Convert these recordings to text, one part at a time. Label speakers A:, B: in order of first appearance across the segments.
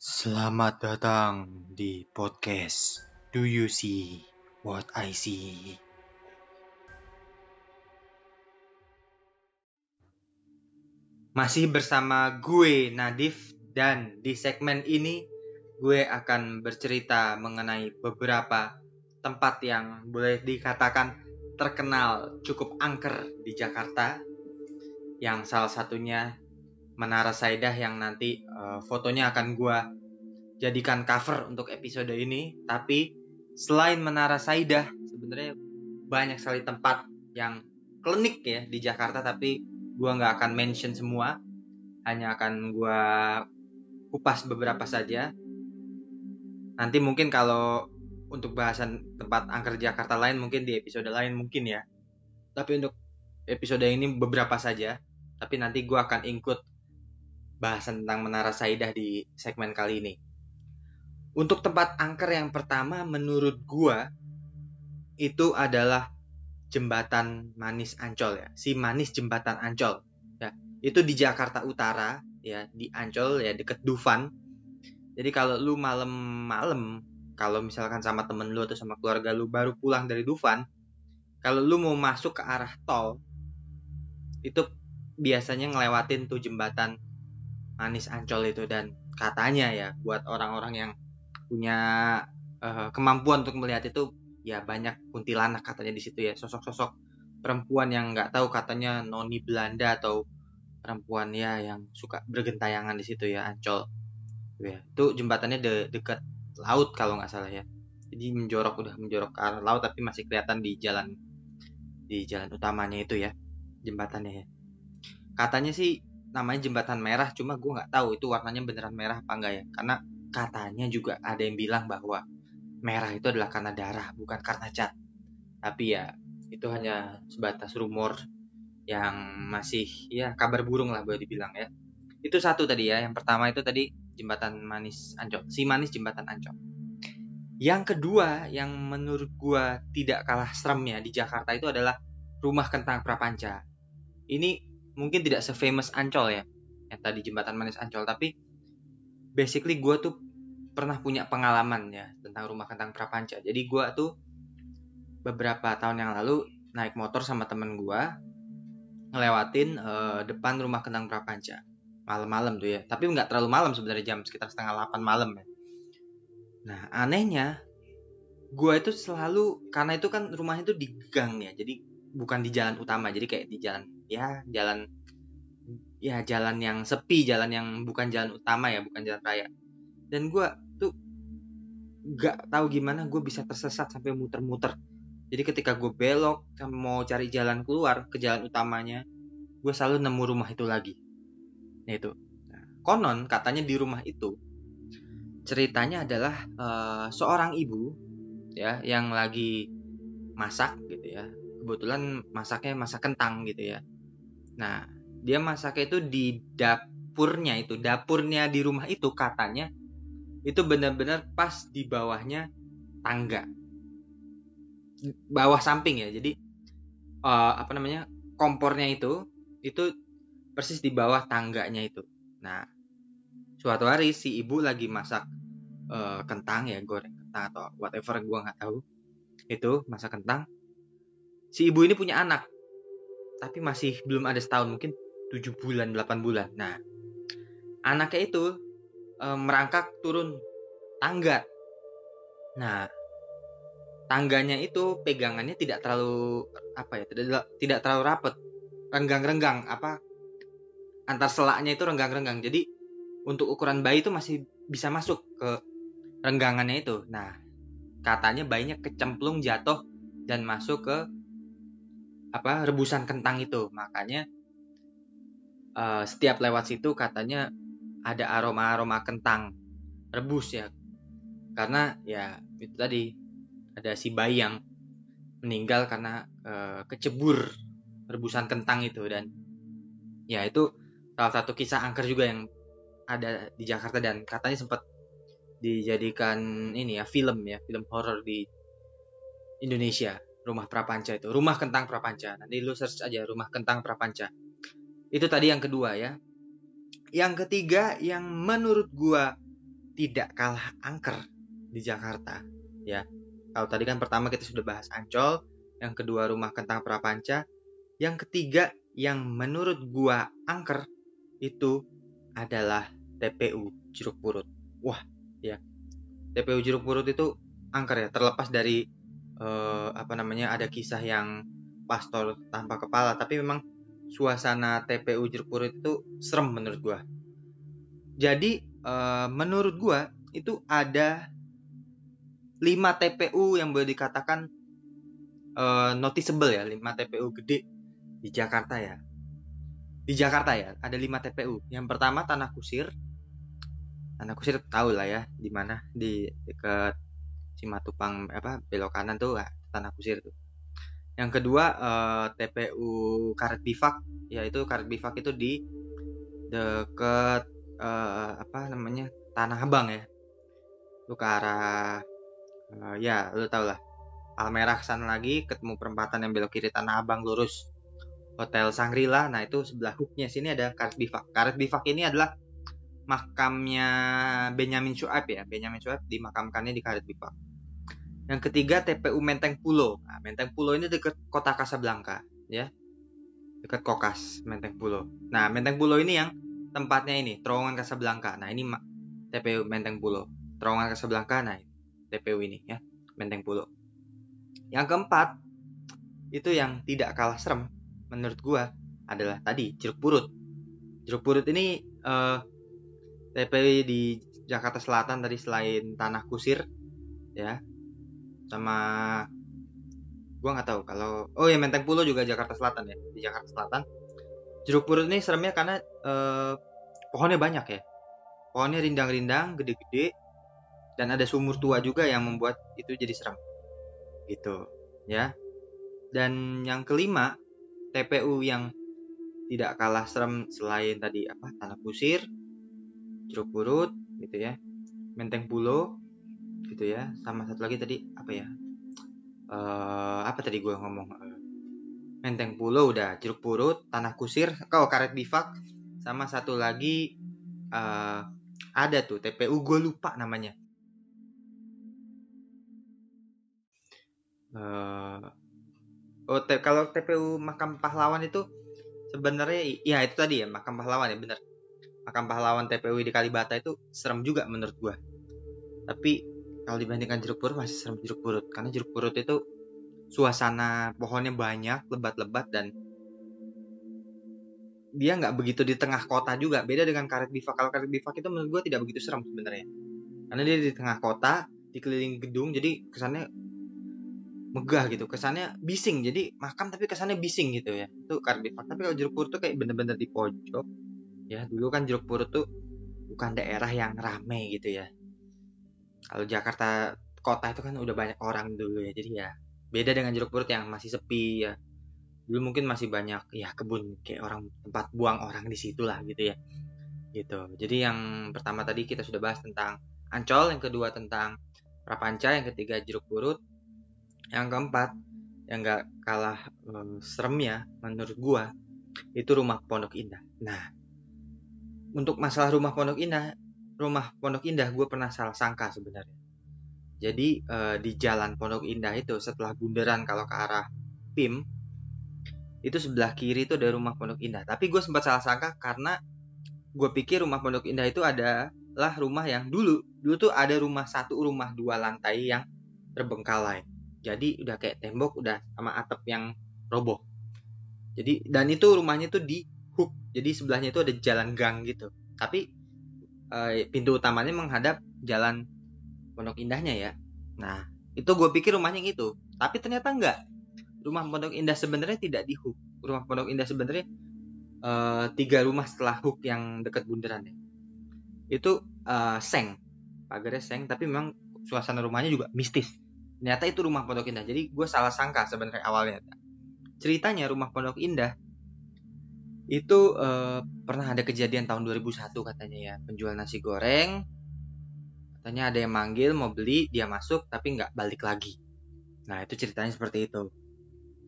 A: Selamat datang di podcast Do You See What I See? Masih bersama gue Nadif dan di segmen ini gue akan bercerita mengenai beberapa tempat yang boleh dikatakan terkenal cukup angker di Jakarta yang salah satunya Menara Saidah yang nanti uh, fotonya akan gue jadikan cover untuk episode ini. Tapi selain Menara Saidah, sebenarnya banyak sekali tempat yang klinik ya di Jakarta. Tapi gue nggak akan mention semua, hanya akan gue kupas beberapa saja. Nanti mungkin kalau untuk bahasan tempat angker Jakarta lain mungkin di episode lain mungkin ya. Tapi untuk episode ini beberapa saja. Tapi nanti gue akan include bahasan tentang Menara Saidah di segmen kali ini. Untuk tempat angker yang pertama menurut gua itu adalah jembatan Manis Ancol ya. Si Manis Jembatan Ancol ya. Itu di Jakarta Utara ya, di Ancol ya deket Dufan. Jadi kalau lu malam-malam kalau misalkan sama temen lu atau sama keluarga lu baru pulang dari Dufan, kalau lu mau masuk ke arah tol itu biasanya ngelewatin tuh jembatan Manis Ancol itu. Dan katanya ya buat orang-orang yang punya uh, kemampuan untuk melihat itu ya banyak kuntilanak katanya di situ ya. Sosok-sosok perempuan yang nggak tahu katanya noni Belanda atau perempuan ya yang suka bergentayangan di situ ya Ancol. Ya itu jembatannya de dekat laut kalau nggak salah ya. Jadi menjorok udah menjorok ke arah laut tapi masih kelihatan di jalan di jalan utamanya itu ya jembatannya ya. Katanya sih namanya jembatan merah cuma gue nggak tahu itu warnanya beneran merah apa enggak ya. Karena katanya juga ada yang bilang bahwa merah itu adalah karena darah bukan karena cat. Tapi ya itu hanya sebatas rumor yang masih ya kabar burung lah boleh dibilang ya. Itu satu tadi ya yang pertama itu tadi jembatan manis ancol si manis jembatan ancol. Yang kedua yang menurut gue tidak kalah serem ya di Jakarta itu adalah rumah kentang prapanca. Ini mungkin tidak sefamous Ancol ya yang tadi jembatan manis Ancol tapi basically gue tuh pernah punya pengalaman ya tentang rumah kentang prapanca. Jadi gue tuh beberapa tahun yang lalu naik motor sama temen gue ngelewatin uh, depan rumah kentang prapanca. Malam-malam tuh ya tapi nggak terlalu malam sebenarnya jam sekitar setengah 8 malam ya. Nah anehnya gue itu selalu karena itu kan rumahnya tuh di gang ya jadi bukan di jalan utama jadi kayak di jalan ya jalan ya jalan yang sepi jalan yang bukan jalan utama ya bukan jalan raya. Dan gue tuh gak tahu gimana gue bisa tersesat sampai muter-muter. Jadi ketika gue belok mau cari jalan keluar ke jalan utamanya gue selalu nemu rumah itu lagi. Nah itu. Nah, konon katanya di rumah itu ceritanya adalah uh, seorang ibu ya yang lagi masak gitu ya kebetulan masaknya masak kentang gitu ya Nah, dia masaknya itu di dapurnya itu, dapurnya di rumah itu katanya itu benar-benar pas di bawahnya tangga. Bawah samping ya. Jadi uh, apa namanya? kompornya itu itu persis di bawah tangganya itu. Nah, suatu hari si ibu lagi masak uh, kentang ya, goreng kentang atau whatever gua nggak tahu. Itu masak kentang. Si ibu ini punya anak. Tapi masih belum ada setahun mungkin 7 bulan 8 bulan. Nah anaknya itu e, merangkak turun tangga. Nah tangganya itu pegangannya tidak terlalu apa ya tidak tidak terlalu rapet. Renggang-renggang apa antar selaknya itu renggang-renggang. Jadi untuk ukuran bayi itu masih bisa masuk ke renggangannya itu. Nah katanya bayinya kecemplung jatuh dan masuk ke apa rebusan kentang itu. Makanya uh, setiap lewat situ katanya ada aroma aroma kentang rebus ya. Karena ya itu tadi ada si bayi yang meninggal karena uh, kecebur rebusan kentang itu. Dan ya itu salah satu kisah angker juga yang ada di Jakarta dan katanya sempat dijadikan ini ya film ya film horor di Indonesia rumah prapanca itu rumah kentang prapanca. Nanti lu search aja rumah kentang prapanca. Itu tadi yang kedua ya. Yang ketiga yang menurut gua tidak kalah angker di Jakarta ya. Kalau tadi kan pertama kita sudah bahas Ancol yang kedua rumah kentang prapanca. Yang ketiga yang menurut gua angker itu adalah TPU Jeruk Purut. Wah ya. TPU Jeruk Purut itu angker ya terlepas dari uh, apa namanya ada kisah yang pastor tanpa kepala. Tapi memang suasana TPU Jeruk itu serem menurut gua. Jadi uh, menurut gua itu ada 5 TPU yang boleh dikatakan uh, noticeable ya. 5 TPU gede di Jakarta ya. Di Jakarta ya ada 5 TPU yang pertama Tanah Kusir. Tanah Kusir tahu lah ya di mana? Di dekat Simatupang apa belok kanan tuh Tanah Kusir tuh. Yang kedua uh, eh, TPU Karet Bifak yaitu Karet Bifak itu di dekat uh, apa namanya Tanah Abang ya. Lu ke arah uh, ya lu tau lah. Almerah sana lagi ketemu perempatan yang belok kiri Tanah Abang lurus. Hotel Sangrila nah itu sebelah hooknya sini ada Karet Bifak Karet Bifak ini adalah makamnya Benyamin Suaib ya. Benyamin Suaib dimakamkannya di Karet Bifak. Yang ketiga TPU Menteng Pulo. Nah, Menteng Pulo ini dekat kota Kasablanka, ya. Dekat Kokas, Menteng Pulo. Nah, Menteng Pulo ini yang tempatnya ini, Terowongan Kasablanka. Nah, ini TPU Menteng Pulo. Terowongan Kasablanka, nah TPU ini ya, Menteng Pulo. Yang keempat, itu yang tidak kalah serem menurut gua adalah tadi jeruk purut. Jeruk purut ini uh, TPW di Jakarta Selatan tadi selain Tanah Kusir ya sama gua nggak tahu. Kalau oh ya Menteng Pulo juga Jakarta Selatan ya di Jakarta Selatan. Jeruk purut ini seremnya karena eh, pohonnya banyak ya. Pohonnya rindang-rindang gede-gede dan ada sumur tua juga yang membuat itu jadi serem. Gitu ya. Dan yang kelima TPU yang tidak kalah serem selain tadi apa tanah kusir jeruk purut gitu ya menteng pulo gitu ya. Sama satu lagi tadi apa ya? Uh, apa tadi gue ngomong? Menteng pulo udah jeruk purut tanah kusir kau karet bifak. Sama satu lagi uh, ada tuh TPU gue lupa namanya. Uh, oh te kalau TPU makam pahlawan itu sebenarnya ya itu tadi ya makam pahlawan ya benar makam pahlawan TPU di Kalibata itu serem juga menurut gua. Tapi kalau dibandingkan jeruk purut masih serem jeruk purut. Karena jeruk purut itu suasana pohonnya banyak lebat-lebat dan dia nggak begitu di tengah kota juga. Beda dengan karet bifak kalau karet bifak itu menurut gue tidak begitu serem sebenarnya. Karena dia di tengah kota dikelilingi gedung jadi kesannya megah gitu. Kesannya bising. Jadi makam tapi kesannya bising gitu ya. Itu karet bifak tapi kalau jeruk purut tuh kayak bener-bener di pojok. Ya dulu kan jeruk purut tuh bukan daerah yang rame gitu ya kalau Jakarta kota itu kan udah banyak orang dulu ya jadi ya beda dengan jeruk purut yang masih sepi ya. Dulu mungkin masih banyak ya kebun kayak orang tempat buang orang di situ lah gitu ya. Gitu. Jadi yang pertama tadi kita sudah bahas tentang Ancol yang kedua tentang Prapanca yang ketiga jeruk purut yang keempat yang gak kalah um, seremnya menurut gua itu rumah Pondok Indah. Nah untuk masalah rumah Pondok Indah, rumah Pondok Indah gue pernah salah sangka sebenarnya. Jadi uh, di jalan Pondok Indah itu setelah bundaran kalau ke arah PIM itu sebelah kiri itu ada rumah Pondok Indah. Tapi gue sempat salah sangka karena gue pikir rumah Pondok Indah itu adalah rumah yang dulu dulu tuh ada rumah satu rumah dua lantai yang terbengkalai. Jadi udah kayak tembok udah sama atap yang roboh. Jadi dan itu rumahnya tuh di hook jadi sebelahnya itu ada jalan gang gitu tapi e, pintu utamanya menghadap jalan Pondok Indahnya ya. Nah itu gue pikir rumahnya yang itu tapi ternyata enggak. Rumah Pondok Indah sebenarnya tidak di hook. Rumah Pondok Indah sebenarnya e, tiga rumah setelah hook yang dekat bundaran ya. Itu e, seng. Pagarnya seng tapi memang suasana rumahnya juga mistis. Ternyata itu rumah Pondok Indah. Jadi gue salah sangka sebenarnya awalnya. Ceritanya rumah Pondok Indah itu uh, pernah ada kejadian tahun 2001 katanya ya penjual nasi goreng katanya ada yang manggil mau beli dia masuk tapi nggak balik lagi nah itu ceritanya seperti itu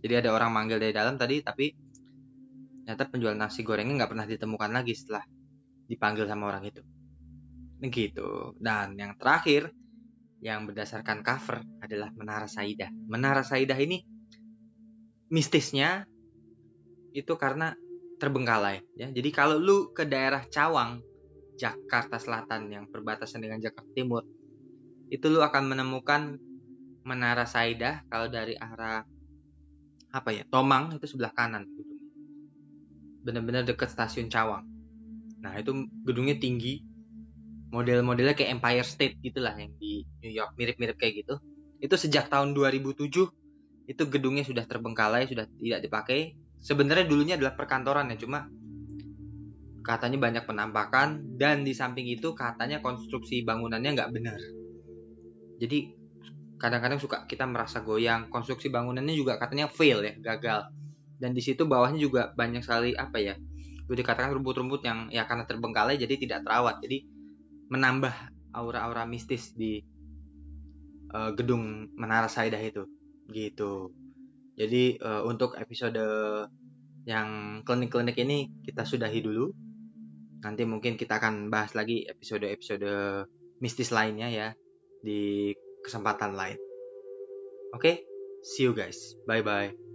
A: jadi ada orang manggil dari dalam tadi tapi ternyata penjual nasi gorengnya nggak pernah ditemukan lagi setelah dipanggil sama orang itu Gitu. Dan yang terakhir yang berdasarkan cover adalah Menara Saidah. Menara Saidah ini mistisnya itu karena terbengkalai ya. Jadi kalau lu ke daerah Cawang, Jakarta Selatan yang berbatasan dengan Jakarta Timur, itu lu akan menemukan Menara Saidah kalau dari arah apa ya Tomang itu sebelah kanan benar-benar dekat stasiun Cawang. Nah itu gedungnya tinggi. Model-modelnya kayak Empire State gitulah yang di New York mirip-mirip kayak gitu. Itu sejak tahun 2007 itu gedungnya sudah terbengkalai sudah tidak dipakai sebenarnya dulunya adalah perkantoran ya cuma katanya banyak penampakan dan di samping itu katanya konstruksi bangunannya nggak benar. Jadi kadang-kadang suka kita merasa goyang konstruksi bangunannya juga katanya fail ya gagal. Dan di situ bawahnya juga banyak sekali apa ya boleh dikatakan rumput-rumput yang ya karena terbengkalai jadi tidak terawat. Jadi menambah aura-aura mistis di uh, gedung Menara Saidah itu. Gitu jadi uh, untuk episode yang klinik-klinik ini kita sudahi dulu nanti mungkin kita akan bahas lagi episode-episode mistis lainnya ya di kesempatan lain. Oke, okay? see you guys. Bye bye.